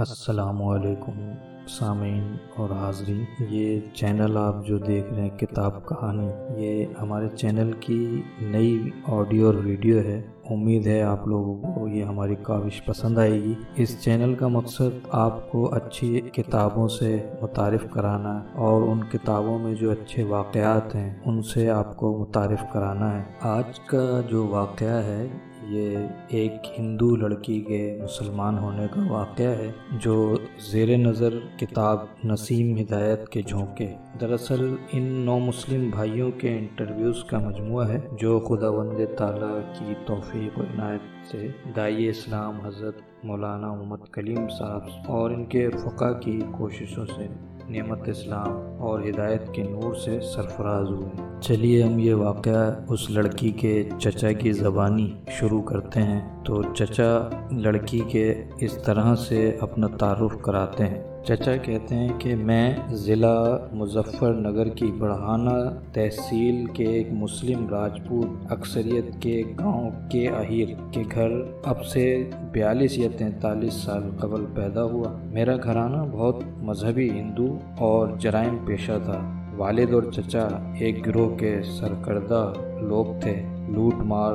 السلام علیکم سامعین اور حاضرین۔ یہ چینل آپ جو دیکھ رہے ہیں، کتاب کہانی، یہ ہمارے چینل کی نئی آڈیو اور ویڈیو ہے۔ امید ہے آپ لوگوں کو یہ ہماری کاوش پسند آئے گی۔ اس چینل کا مقصد آپ کو اچھی کتابوں سے متعارف کرانا اور ان کتابوں میں جو اچھے واقعات ہیں، ان سے آپ کو متعارف کرانا ہے۔ آج کا جو واقعہ ہے یہ ایک ہندو لڑکی کے مسلمان ہونے کا واقعہ ہے جو زیر نظر کتاب نسیم ہدایت کے جھونکے۔ دراصل ان نو مسلم بھائیوں کے انٹرویوز کا مجموعہ ہے جو خدا وند تعالیٰ کی توفیق و عنایت سے دائی اسلام حضرت مولانا محمد کلیم صاحب اور ان کے فقہ کی کوششوں سے نعمت اسلام اور ہدایت کے نور سے سرفراز ہوئے۔ چلیے ہم یہ واقعہ اس لڑکی کے چچا کی زبانی شروع کرتے ہیں۔ تو چچا لڑکی کے اس طرح سے اپنا تعارف کراتے ہیں۔ چچا کہتے ہیں کہ میں ضلع مظفر نگر کی بڑھانہ تحصیل کے ایک مسلم راجپوت اکثریت کے گاؤں کے اہیر کے گھر اب سے بیالیس یا تینتالیس سال قبل پیدا ہوا۔ میرا گھرانہ بہت مذہبی ہندو اور جرائم پیشہ تھا۔ والد اور چچا ایک گروہ کے سرکردہ لوگ تھے۔ لوٹ مار،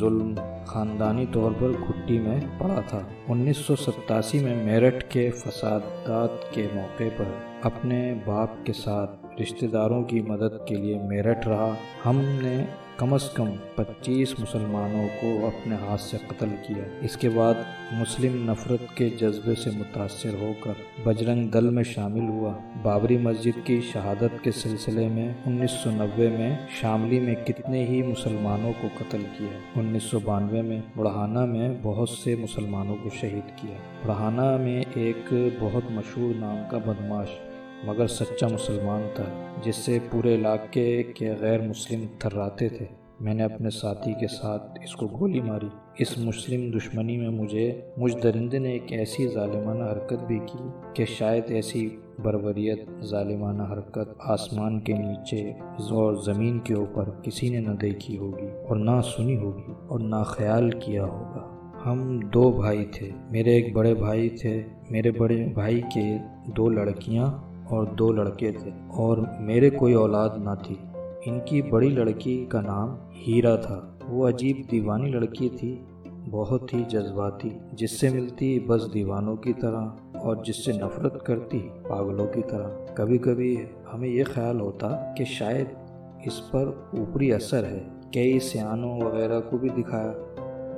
ظلم خاندانی طور پر گھٹی میں پڑا تھا۔ انیس سو ستاسی میں میرٹھ کے فسادات کے موقع پر اپنے باپ کے ساتھ رشتہ داروں کی مدد کے لیے میرٹھ رہا۔ ہم نے کم از کم پچیس مسلمانوں کو اپنے ہاتھ سے قتل کیا۔ اس کے بعد مسلم نفرت کے جذبے سے متاثر ہو کر بجرنگ دل میں شامل ہوا۔ بابری مسجد کی شہادت کے سلسلے میں انیس سو نوے میں شاملی میں کتنے ہی مسلمانوں کو قتل کیا۔ انیس سو بانوے میں بڑھانا میں بہت سے مسلمانوں کو شہید کیا۔ بڑھانا میں ایک بہت مشہور نام کا بدماش مگر سچا مسلمان تھا، جس سے پورے علاقے کے غیر مسلم تھراتے تھے۔ میں نے اپنے ساتھی کے ساتھ اس کو گولی ماری۔ اس مسلم دشمنی میں مجھے مجھ درندے نے ایک ایسی ظالمانہ حرکت بھی کی کہ شاید ایسی بربریت ظالمانہ حرکت آسمان کے نیچے اور زمین کے اوپر کسی نے نہ دیکھی ہوگی اور نہ سنی ہوگی اور نہ خیال کیا ہوگا۔ ہم دو بھائی تھے۔ میرے ایک بڑے بھائی تھے۔ میرے بڑے بھائی کے دو لڑکیاں اور دو لڑکے تھے اور میرے کوئی اولاد نہ تھی۔ ان کی بڑی لڑکی کا نام ہیرا تھا۔ وہ عجیب دیوانی لڑکی تھی، بہت ہی جذباتی، جس سے ملتی بس دیوانوں کی طرح اور جس سے نفرت کرتی پاگلوں کی طرح۔ کبھی کبھی ہمیں یہ خیال ہوتا کہ شاید اس پر اوپری اثر ہے۔ کئی سیانوں وغیرہ کو بھی دکھایا،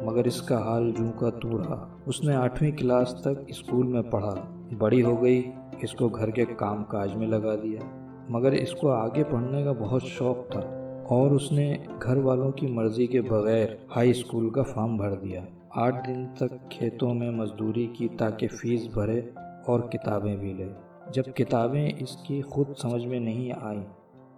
مگر اس کا حال جوں کا تو رہا۔ اس نے آٹھویں کلاس تک اسکول میں پڑھا۔ بڑی ہو گئی اس کو گھر کے کام کاج میں لگا دیا۔ مگر اس کو آگے پڑھنے کا بہت شوق تھا اور اس نے گھر والوں کی مرضی کے بغیر ہائی اسکول کا فارم بھر دیا۔ آٹھ دن تک کھیتوں میں مزدوری کی تاکہ فیس بھرے اور کتابیں بھی لے۔ جب کتابیں اس کی خود سمجھ میں نہیں آئیں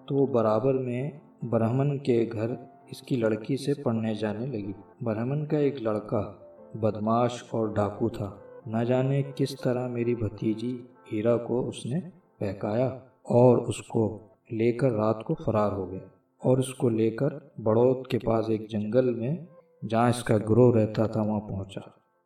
تو وہ برابر میں برہمن کے گھر اس کی لڑکی سے پڑھنے جانے لگی۔ برہمن کا ایک لڑکا بدماش اور ڈاکو تھا۔ نہ جانے کس طرح میری بھتیجی ہیرا کو اس نے بہکایا اور اس کو لے کر رات کو فرار ہو گیا اور اس کو لے کر بڑوت کے پاس ایک جنگل میں جہاں اس کا گروہ رہتا تھا وہاں پہنچا۔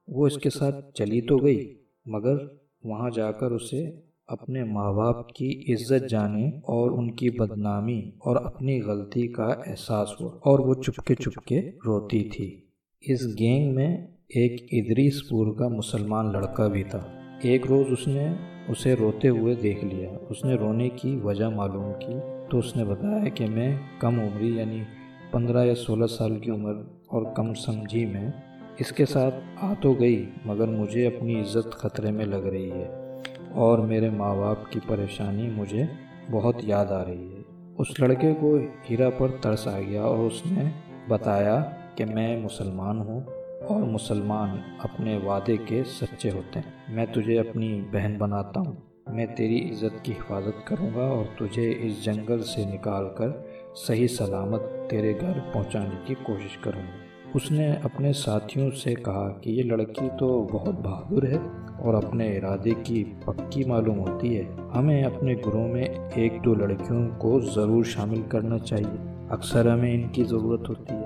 وہ اس کے ساتھ چلی تو گئی، مگر وہاں جا کر اسے اپنے ماں باپ کی عزت جانے اور ان کی بدنامی اور اپنی غلطی کا احساس ہوا اور وہ چپکے چپکے روتی تھی۔ اس گینگ میں ایک ادریس پور کا مسلمان لڑکا بھی تھا۔ ایک روز اس نے اسے روتے ہوئے دیکھ لیا۔ اس نے رونے کی وجہ معلوم کی تو اس نے بتایا کہ میں کم عمری یعنی پندرہ یا سولہ سال کی عمر اور کم سمجھی میں اس کے ساتھ آ تو گئی، مگر مجھے اپنی عزت خطرے میں لگ رہی ہے اور میرے ماں باپ کی پریشانی مجھے بہت یاد آ رہی ہے۔ اس لڑکے کو ہیرا پر ترس آ گیا اور اس نے بتایا کہ میں مسلمان ہوں۔ اور مسلمان اپنے وعدے کے سچے ہوتے ہیں۔ میں تجھے اپنی بہن بناتا ہوں۔ میں تیری عزت کی حفاظت کروں گا اور تجھے اس جنگل سے نکال کر صحیح سلامت تیرے گھر پہنچانے کی کوشش کروں گا۔ اس نے اپنے ساتھیوں سے کہا کہ یہ لڑکی تو بہت بہادر ہے اور اپنے ارادے کی پکی معلوم ہوتی ہے۔ ہمیں اپنے گروہ میں ایک دو لڑکیوں کو ضرور شامل کرنا چاہیے۔ اکثر ہمیں ان کی ضرورت ہوتی ہے۔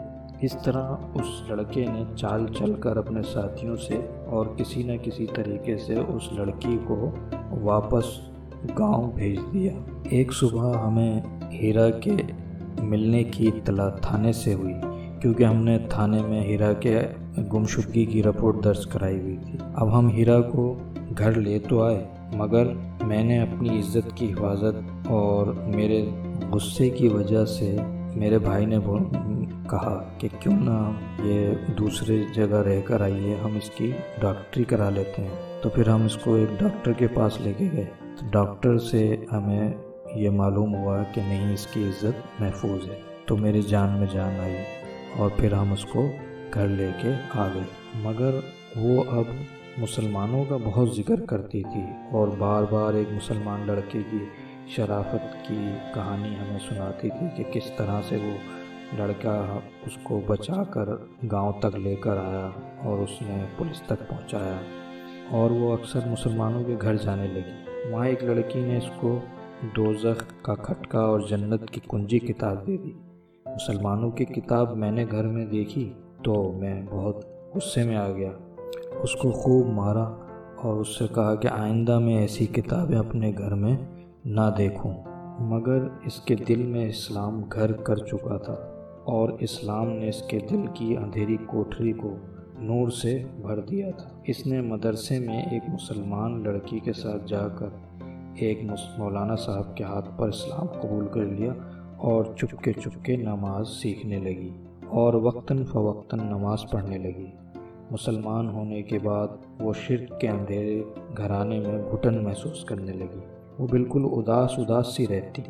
اس طرح اس لڑکے نے چال چل کر اپنے ساتھیوں سے اور کسی نہ کسی طریقے سے اس لڑکی کو واپس گاؤں بھیج دیا۔ ایک صبح ہمیں ہیرا کے ملنے کی اطلاع تھانے سے ہوئی، کیونکہ ہم نے تھانے میں ہیرا کے گمشدگی کی رپورٹ درج کرائی ہوئی تھی۔ اب ہم ہیرا کو گھر لے تو آئے، مگر میں نے اپنی عزت کی حفاظت اور میرے غصے کی وجہ سے میرے بھائی نے کہا کہ کیوں نہ یہ دوسرے جگہ رہ کر آئیے، ہم اس کی ڈاکٹری کرا لیتے ہیں۔ تو پھر ہم اس کو ایک ڈاکٹر کے پاس لے کے گئے۔ تو ڈاکٹر سے ہمیں یہ معلوم ہوا کہ نہیں، اس کی عزت محفوظ ہے۔ تو میری جان میں جان آئی اور پھر ہم اس کو گھر لے کے آ گئے۔ مگر وہ اب مسلمانوں کا بہت ذکر کرتی تھی اور بار بار ایک مسلمان لڑکے کی شرافت کی کہانی ہمیں سناتی تھی کہ کس طرح سے وہ لڑکا اس کو بچا کر گاؤں تک لے کر آیا اور اس نے پولیس تک پہنچایا اور وہ اکثر مسلمانوں کے گھر جانے لگی۔ وہاں ایک لڑکی نے اس کو دوزخ کا کھٹکا اور جنت کی کنجی کتاب دے دی۔ مسلمانوں کی کتاب میں نے گھر میں دیکھی تو میں بہت غصے میں آ گیا۔ اس کو خوب مارا اور اس سے کہا کہ آئندہ میں ایسی کتابیں اپنے گھر میں نہ دیکھوں۔ مگر اس کے دل میں اسلام گھر کر چکا تھا اور اسلام نے اس کے دل کی اندھیری کوٹری کو نور سے بھر دیا تھا۔ اس نے مدرسے میں ایک مسلمان لڑکی کے ساتھ جا کر ایک مولانا صاحب کے ہاتھ پر اسلام قبول کر لیا اور چپکے چپکے نماز سیکھنے لگی اور وقتاً فوقتاً نماز پڑھنے لگی۔ مسلمان ہونے کے بعد وہ شرک کے اندھیرے گھرانے میں گھٹن محسوس کرنے لگی۔ وہ بالکل اداس اداس سی رہتی۔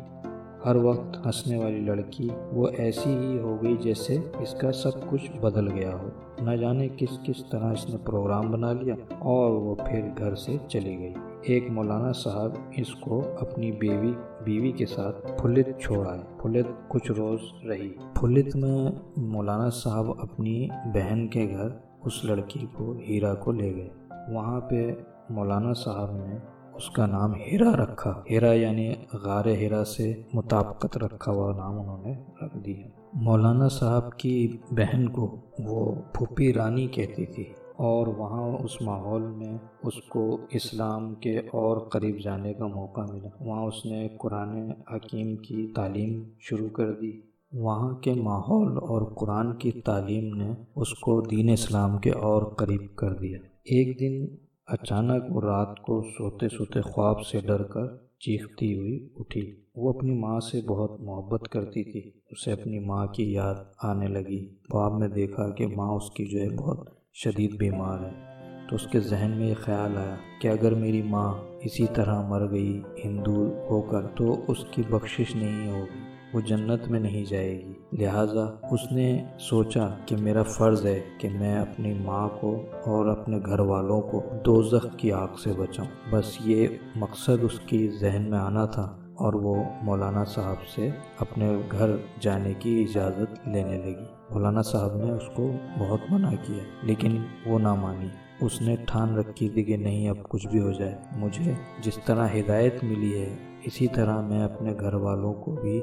ہر وقت ہنسنے والی لڑکی وہ ایسی ہی ہو گئی جیسے اس کا سب کچھ بدل گیا ہو۔ نہ جانے کس کس طرح اس نے پروگرام بنا لیا اور وہ پھر گھر سے چلی گئی۔ ایک مولانا صاحب اس کو اپنی بیوی بیوی کے ساتھ پھلت چھوڑا ہے پھلت کچھ روز رہی۔ پھلت میں مولانا صاحب اپنی بہن کے گھر اس لڑکی کو ہیرا کو لے گئے۔ وہاں پہ مولانا صاحب نے اس کا نام ہیرا رکھا۔ ہیرا یعنی غار ہیرا سے مطابقت رکھا ہوا نام انہوں نے رکھ دیا۔ مولانا صاحب کی بہن کو وہ پھوپھی رانی کہتی تھی اور وہاں اس ماحول میں اس کو اسلام کے اور قریب جانے کا موقع ملا۔ وہاں اس نے قرآن حکیم کی تعلیم شروع کر دی۔ وہاں کے ماحول اور قرآن کی تعلیم نے اس کو دین اسلام کے اور قریب کر دیا۔ ایک دن اچانک وہ رات کو سوتے سوتے خواب سے ڈر کر چیختی ہوئی اٹھی۔ وہ اپنی ماں سے بہت محبت کرتی تھی۔ اسے اپنی ماں کی یاد آنے لگی۔ خواب میں دیکھا کہ ماں اس کی جو ہے بہت شدید بیمار ہے۔ تو اس کے ذہن میں یہ خیال آیا کہ اگر میری ماں اسی طرح مر گئی، ہندو ہو کر، تو اس کی بخشش نہیں ہوگی۔ وہ جنت میں نہیں جائے گی۔ لہٰذا اس نے سوچا کہ میرا فرض ہے کہ میں اپنی ماں کو اور اپنے گھر والوں کو دوزخ کی آگ سے بچاؤں۔ بس یہ مقصد اس کی ذہن میں آنا تھا اور وہ مولانا صاحب سے اپنے گھر جانے کی اجازت لینے لگی۔ مولانا صاحب نے اس کو بہت منع کیا، لیکن وہ نہ مانی۔ اس نے ٹھان رکھی تھی کہ نہیں، اب کچھ بھی ہو جائے۔ مجھے جس طرح ہدایت ملی ہے، اسی طرح میں اپنے گھر والوں کو بھی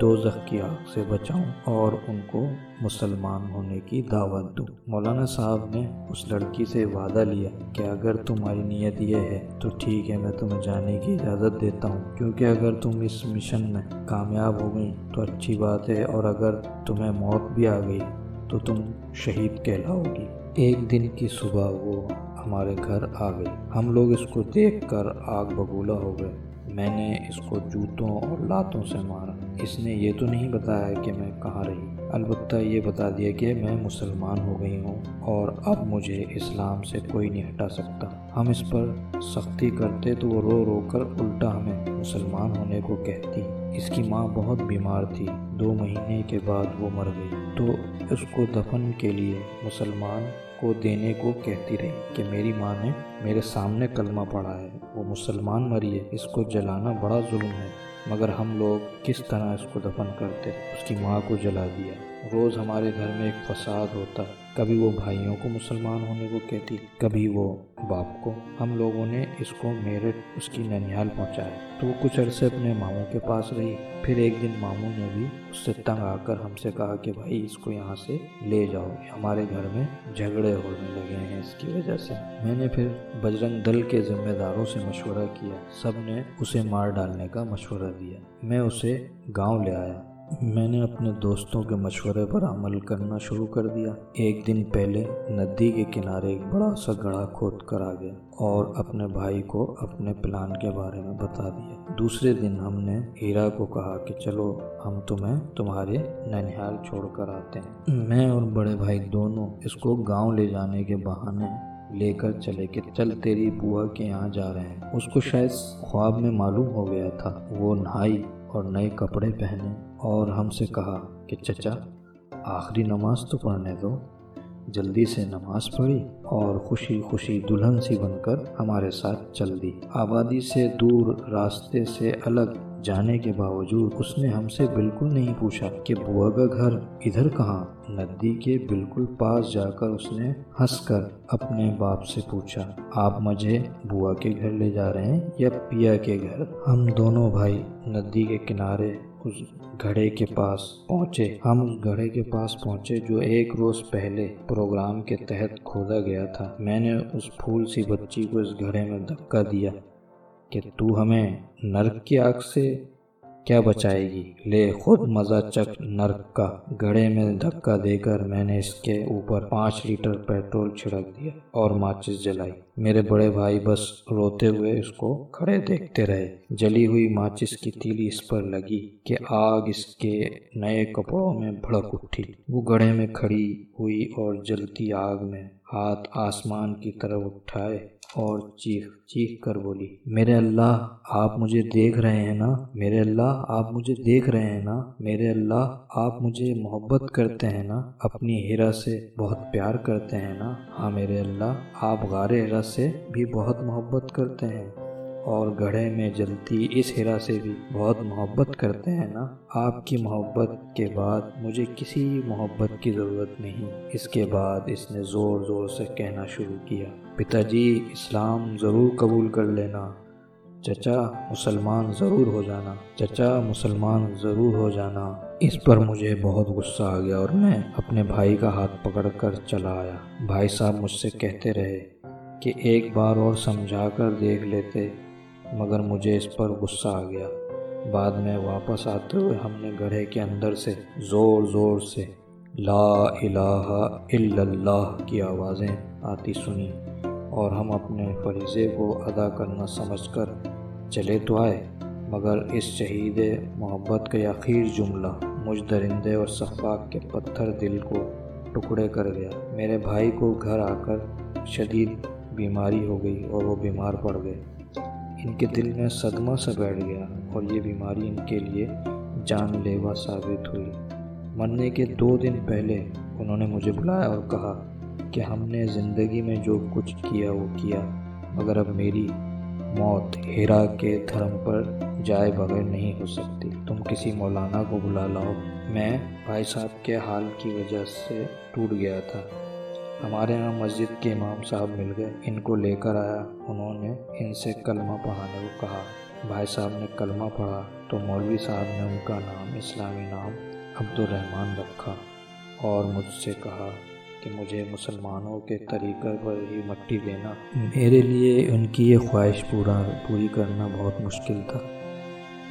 دوزخ کی آگ سے بچاؤں اور ان کو مسلمان ہونے کی دعوت دوں۔ مولانا صاحب نے اس لڑکی سے وعدہ لیا کہ اگر تمہاری نیت یہ ہے تو ٹھیک ہے، میں تمہیں جانے کی اجازت دیتا ہوں۔ کیونکہ اگر تم اس مشن میں کامیاب ہو گئی تو اچھی بات ہے، اور اگر تمہیں موت بھی آ گئی تو تم شہید کہلاؤ گی ایک دن کی صبح وہ ہمارے گھر آ گئی۔ ہم لوگ اس کو دیکھ کر آگ بگولا ہو گئے۔ میں نے اس کو جوتوں اور لاتوں سے مارا۔ اس نے یہ تو نہیں بتایا کہ میں کہاں رہی۔ البتہ یہ بتا دیا کہ میں مسلمان ہو گئی ہوں اور اب مجھے اسلام سے کوئی نہیں ہٹا سکتا۔ ہم اس پر سختی کرتے تو وہ رو رو کر الٹا ہمیں مسلمان ہونے کو کہتی۔ اس کی ماں بہت بیمار تھی۔ دو مہینے کے بعد وہ مر گئی۔ تو اس کو دفن کے لیے مسلمان کو دینے کو کہتی رہی کہ میری ماں نے میرے سامنے کلمہ پڑھا ہے۔ وہ مسلمان مری ہے اس کو جلانا بڑا ظلم ہے۔ مگر ہم لوگ کس طرح اس کو دفن کرتے؟ اس کی ماں کو جلا دیا۔ روز ہمارے گھر میں ایک فساد ہوتا۔ کبھی وہ بھائیوں کو مسلمان ہونے کو کہتی، کبھی وہ باپ کو۔ ہم لوگوں نے اس کو میرٹ اس کی ننیال پہنچایا۔ تو وہ کچھ عرصے اپنے ماموں کے پاس رہی۔ پھر ایک دن ماموں نے بھی اس سے تنگ آ کر ہم سے کہا کہ بھائی، اس کو یہاں سے لے جاؤ۔ ہمارے گھر میں جھگڑے ہونے لگے ہیں اس کی وجہ سے۔ میں نے پھر بجرنگ دل کے ذمہ داروں سے مشورہ کیا۔ سب نے اسے مار ڈالنے کا مشورہ دیا۔ میں اسے گاؤں لے آیا۔ میں نے اپنے دوستوں کے مشورے پر عمل کرنا شروع کر دیا۔ ایک دن پہلے ندی کے کنارے ایک بڑا سا گڑھا کھود کر آ گیا اور اپنے بھائی کو اپنے پلان کے بارے میں بتا دیا۔ دوسرے دن ہم نے ہیرا کو کہا کہ چلو ہم تمہیں تمہارے ننیال چھوڑ کر آتے ہیں۔ میں اور بڑے بھائی دونوں اس کو گاؤں لے جانے کے بہانے لے کر چلے کہ چل تیری بوا کے یہاں جا رہے ہیں۔ اس کو شاید خواب میں معلوم ہو گیا تھا۔ وہ نہائی اور نئے کپڑے پہنے۔ اور ہم سے کہا کہ چچا، آخری نماز تو پڑھنے دو۔ جلدی سے نماز پڑھی اور خوشی خوشی دلہن سی بن کر ہمارے ساتھ چل دی۔ آبادی سے دور، راستے سے الگ، جانے کے باوجود اس نے ہم سے بالکل نہیں پوچھا کہ بوا کا گھر ادھر کہاں۔ ندی کے بالکل پاس جا کر اس نے ہنس کر اپنے باپ سے پوچھا، آپ مجھے بوا کے گھر لے جا رہے ہیں یا پیا کے گھر؟ ہم دونوں بھائی، ندی کے کنارے اس گھڑے کے پاس پہنچے۔ ہم اس گھڑے کے پاس پہنچے جو ایک روز پہلے پروگرام کے تحت کھودا گیا تھا۔ میں نے اس پھول سی بچی کو اس گھڑے میں دھکا دیا کہ تو ہمیں نرک کی آگ سے کیا بچائے گی؟ لے خود مزہ چک نرک کا گڑے میں دھکا دے کر میں نے اس کے اوپر پانچ لیٹر پیٹرول چھڑک دیا اور ماچس جلائی۔ میرے بڑے بھائی بس روتے ہوئے اس کو کھڑے دیکھتے رہے۔ جلی ہوئی ماچس کی تیلی اس پر لگی کہ آگ اس کے نئے کپڑوں میں بھڑک اٹھی۔ وہ گڑے میں کھڑی ہوئی اور جلتی آگ میں ہاتھ آسمان کی طرف اٹھائے اور چیخ چیخ کر بولی، میرے اللہ، آپ مجھے دیکھ رہے ہیں نا؟ میرے اللہ، آپ مجھے دیکھ رہے ہیں نا؟ میرے اللہ، آپ مجھے محبت کرتے ہیں نا؟ اپنی ہیرا سے بہت پیار کرتے ہیں نا؟ ہاں میرے اللہ، آپ غار ہیرا سے بھی بہت محبت کرتے ہیں۔ اور گڑھے میں جلتی اس ہیرا سے بھی بہت محبت کرتے ہیں نا۔ آپ کی محبت کے بعد مجھے کسی محبت کی ضرورت نہیں۔ اس کے بعد اس نے زور زور سے کہنا شروع کیا پتا جی اسلام ضرور قبول کر لینا۔ چچا، مسلمان ضرور ہو جانا۔ چچا، مسلمان ضرور ہو جانا۔ اس پر مجھے بہت غصہ آ گیا اور میں اپنے بھائی کا ہاتھ پکڑ کر چلا آیا۔ بھائی صاحب مجھ سے کہتے رہے کہ ایک بار اور سمجھا کر دیکھ لیتے، مگر مجھے اس پر غصہ آ گیا۔ بعد میں واپس آتے ہوئے ہم نے گڑھے کے اندر سے زور زور سے لا الہ الا اللہ کی آوازیں آتی سنی اور ہم اپنے فریضے کو ادا کرنا سمجھ کر چلے تو آئے۔ مگر اس شہید محبت کا یقیر جملہ مجھ درندے اور صفاق کے پتھر دل کو ٹکڑے کر گیا۔ میرے بھائی کو گھر آ کر شدید بیماری ہو گئی اور وہ بیمار پڑ گئے۔ ان کے دل میں صدمہ سا بیٹھ گیا اور یہ بیماری ان کے لیے جان لیوا ثابت ہوئی۔ مرنے کے دو دن پہلے انہوں نے مجھے بلایا اور کہا کہ ہم نے زندگی میں جو کچھ کیا وہ کیا، مگر اب میری موت ہیرا کے دھرم پر جائے بغیر نہیں ہو سکتی۔ تم کسی مولانا کو بلا لاؤ۔ میں بھائی صاحب کے حال کی وجہ سے ٹوٹ گیا تھا۔ ہمارے یہاں مسجد کے امام صاحب مل گئے، ان کو لے کر آیا، انہوں نے ان سے کلمہ پڑھانے کو کہا۔ بھائی صاحب نے کلمہ پڑھا تو مولوی صاحب نے ان کا نام، اسلامی نام عبد الرحمن رکھا اور مجھ سے کہا کہ مجھے مسلمانوں کے طریقے پر ہی مٹی دینا میرے لیے ان کی یہ خواہش پورا، پوری کرنا بہت مشکل تھا۔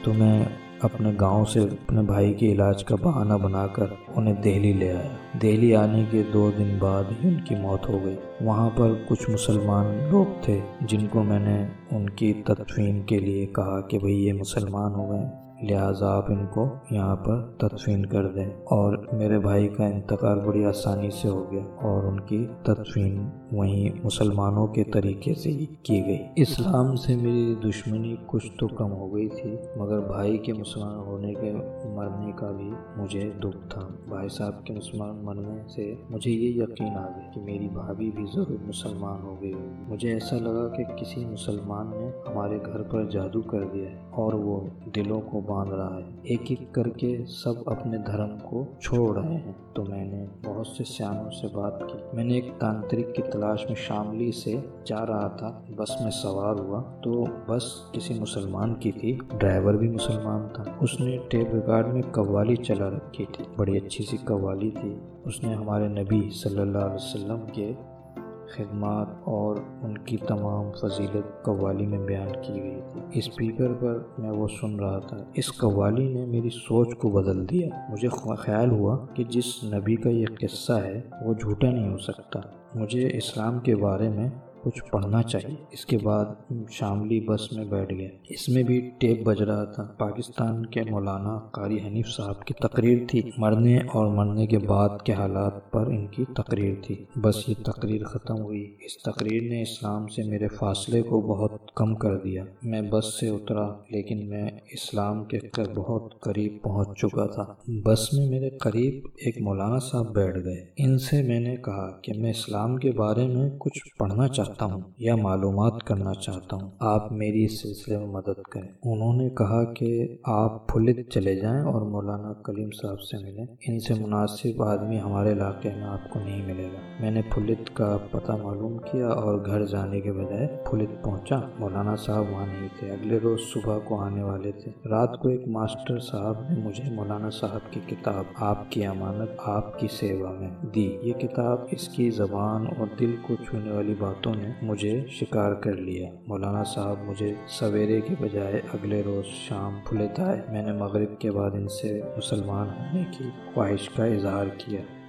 تو میں اپنے گاؤں سے اپنے بھائی کے علاج کا بہانہ بنا کر انہیں دہلی لے آیا دہلی آنے کے دو دن بعد ہی ان کی موت ہو گئی۔ وہاں پر کچھ مسلمان لوگ تھے جن کو میں نے ان کی تدفین کے لیے کہا کہ بھئی یہ مسلمان ہو گئے۔ لہٰذا آپ ان کو یہاں پر تدفین کر دیں۔ اور میرے بھائی کا انتقال بڑی آسانی سے ہو گیا اور ان کی تدفین وہیں مسلمانوں کے طریقے سے ہی کی گئی۔ اسلام سے میری دشمنی کچھ تو کم ہو گئی تھی، مگر بھائی کے مسلمان ہونے کے مرنے کا بھی مجھے دکھ تھا۔ بھائی صاحب کے مسلمان مرنے سے مجھے یہ یقین آ گیا کہ میری بھابھی بھی ضرور مسلمان ہو گئی مجھے ایسا لگا کہ کسی مسلمان نے ہمارے گھر پر جادو کر دیا ہے اور وہ دلوں کو باندھ رہا ہے۔ ایک ایک کر کے سب اپنے دھرم کو چھوڑ رہے ہیں۔ تو میں نے بہت سے سیانوں سے بات کی۔ میں نے ایک تانترک کی تلاش میں شاملی سے جا رہا تھا۔ بس میں سوار ہوا۔ تو بس کسی مسلمان کی تھی۔ ڈرائیور بھی مسلمان تھا۔ اس نے ٹیپ ریکارڈ میں قوالی چلا رکھی تھی۔ بڑی اچھی سی قوالی تھی۔ اس نے ہمارے نبی صلی اللہ علیہ وسلم کے خدمات اور ان کی تمام فضیلت قوالی میں بیان کی گئی تھی۔ اسپیکر پر میں وہ سن رہا تھا۔ اس قوالی نے میری سوچ کو بدل دیا۔ مجھے خیال ہوا کہ جس نبی کا یہ قصہ ہے وہ جھوٹا نہیں ہو سکتا۔ مجھے اسلام کے بارے میں کچھ پڑھنا چاہیے۔ اس کے بعد شاملی بس میں بیٹھ گئے اس میں بھی ٹیپ بج رہا تھا۔ پاکستان کے مولانا قاری حنیف صاحب کی تقریر تھی۔ مرنے اور مرنے کے بعد کے حالات پر ان کی تقریر تھی۔ بس یہ تقریر ختم ہوئی۔ اس تقریر نے اسلام سے میرے فاصلے کو بہت کم کر دیا۔ میں بس سے اترا، لیکن میں اسلام کے بہت قریب پہنچ چکا تھا۔ بس میں میرے قریب ایک مولانا صاحب بیٹھ گئے۔ ان سے میں نے کہا کہ میں اسلام کے بارے میں کچھ پڑھنا چاہتا چاہتا ہوں یا معلومات کرنا چاہتا ہوں۔ آپ میری اس سلسلے میں مدد کریں۔ انہوں نے کہا کہ آپ پھلت چلے جائیں اور مولانا کلیم صاحب سے ملیں۔ ان سے مناسب آدمی ہمارے علاقے میں آپ کو نہیں ملے گا۔ میں نے پھلت کا پتہ معلوم کیا اور گھر جانے کے بجائے پھلت پہنچا۔ مولانا صاحب وہاں نہیں تھے۔ اگلے روز صبح کو آنے والے تھے۔ رات کو ایک ماسٹر صاحب نے مجھے مولانا صاحب کی کتاب آپ کی امانت، آپ کی سیوا میں دی۔ یہ کتاب اس کی زبان اور دل کو چھونے والی باتوں نے مجھے شکار کر لیا۔ مولانا صاحب مجھے سویرے کے بجائے اگلے روز شام پھلے تھا میں نے مغرب کے بعد ان سے مسلمان ہونے کی خواہش کا اظہار کیا۔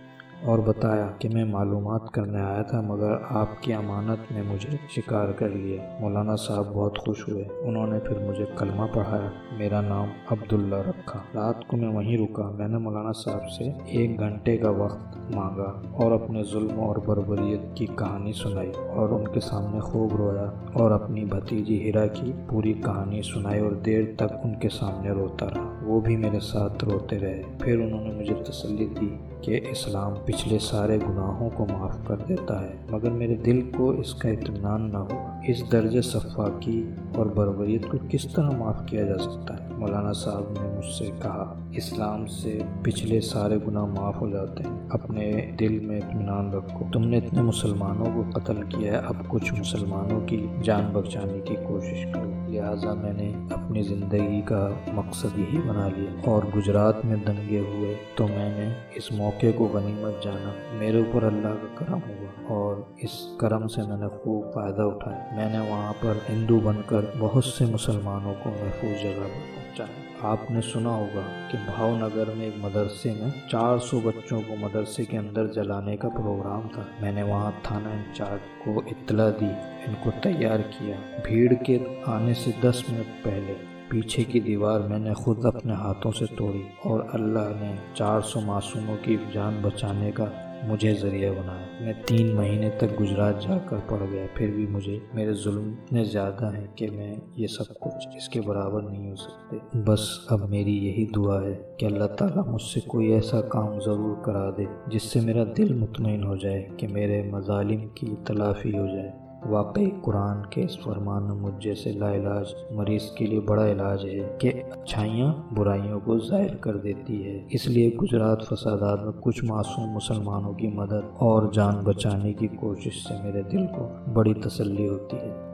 اور بتایا کہ میں معلومات کرنے آیا تھا، مگر آپ کی امانت نے مجھے شکار کر لیا۔ مولانا صاحب بہت خوش ہوئے۔ انہوں نے پھر مجھے کلمہ پڑھایا۔ میرا نام عبداللہ رکھا۔ رات کو میں وہیں رکا۔ میں نے مولانا صاحب سے ایک گھنٹے کا وقت مانگا اور اپنے ظلم اور بربریت کی کہانی سنائی اور ان کے سامنے خوب رویا اور اپنی بھتیجی ہیرا کی پوری کہانی سنائی اور دیر تک ان کے سامنے روتا رہا۔ وہ بھی میرے ساتھ روتے رہے۔ پھر انہوں نے مجھے تسلی دی۔ کہ اسلام پچھلے سارے گناہوں کو معاف کر دیتا ہے، مگر میرے دل کو اس کا اطمینان نہ ہوا اس درجہ صفاقی اور بربریت کو کس طرح معاف کیا جا سکتا ہے؟ مولانا صاحب نے مجھ سے کہا، اسلام سے پچھلے سارے گناہ معاف ہو جاتے ہیں۔ اپنے دل میں اطمینان رکھو۔ تم نے اتنے مسلمانوں کو قتل کیا ہے، اب کچھ مسلمانوں کی جان بچانے کی کوشش کرو۔ لہٰذا میں نے اپنی زندگی کا مقصد یہی بنا لیا۔ اور گجرات میں دنگے ہوئے تو میں نے اس موقع کو غنیمت جانا۔ میرے اوپر اللہ کا کرم ہوا اور اس کرم سے میں نے خوب فائدہ اٹھایا۔ میں نے وہاں پر ہندو بن کر بہت سے مسلمانوں کو محفوظ جگہ پر پہنچایا۔ آپ نے سنا ہوگا کہ بھاؤ نگر میں ایک مدرسے میں چار سو بچوں کو مدرسے کے اندر جلانے کا پروگرام تھا۔ میں نے وہاں تھانہ انچارج کو اطلاع دی، ان کو تیار کیا۔ بھیڑ کے آنے سے دس منٹ پہلے پیچھے کی دیوار میں نے خود اپنے ہاتھوں سے توڑی اور اللہ نے چار سو معصوموں کی جان بچانے کا مجھے ذریعہ بنایا۔ میں تین مہینے تک گجرات جا کر پڑ گیا، پھر بھی مجھے، میرے ظلم اتنے زیادہ ہیں کہ میں یہ سب کچھ اس کے برابر نہیں ہو سکتے۔ بس اب میری یہی دعا ہے کہ اللہ تعالیٰ مجھ سے کوئی ایسا کام ضرور کرا دے جس سے میرا دل مطمئن ہو جائے، کہ میرے مظالم کی تلافی ہو جائے۔ واقعی قرآن کے اس فرمان مجھ جیسے لا علاج مریض کے لیے بڑا علاج ہے کہ اچھائیاں برائیوں کو ظاہر کر دیتی ہے۔ اس لیے گجرات فسادات میں کچھ معصوم مسلمانوں کی مدد اور جان بچانے کی کوشش سے میرے دل کو بڑی تسلی ہوتی ہے۔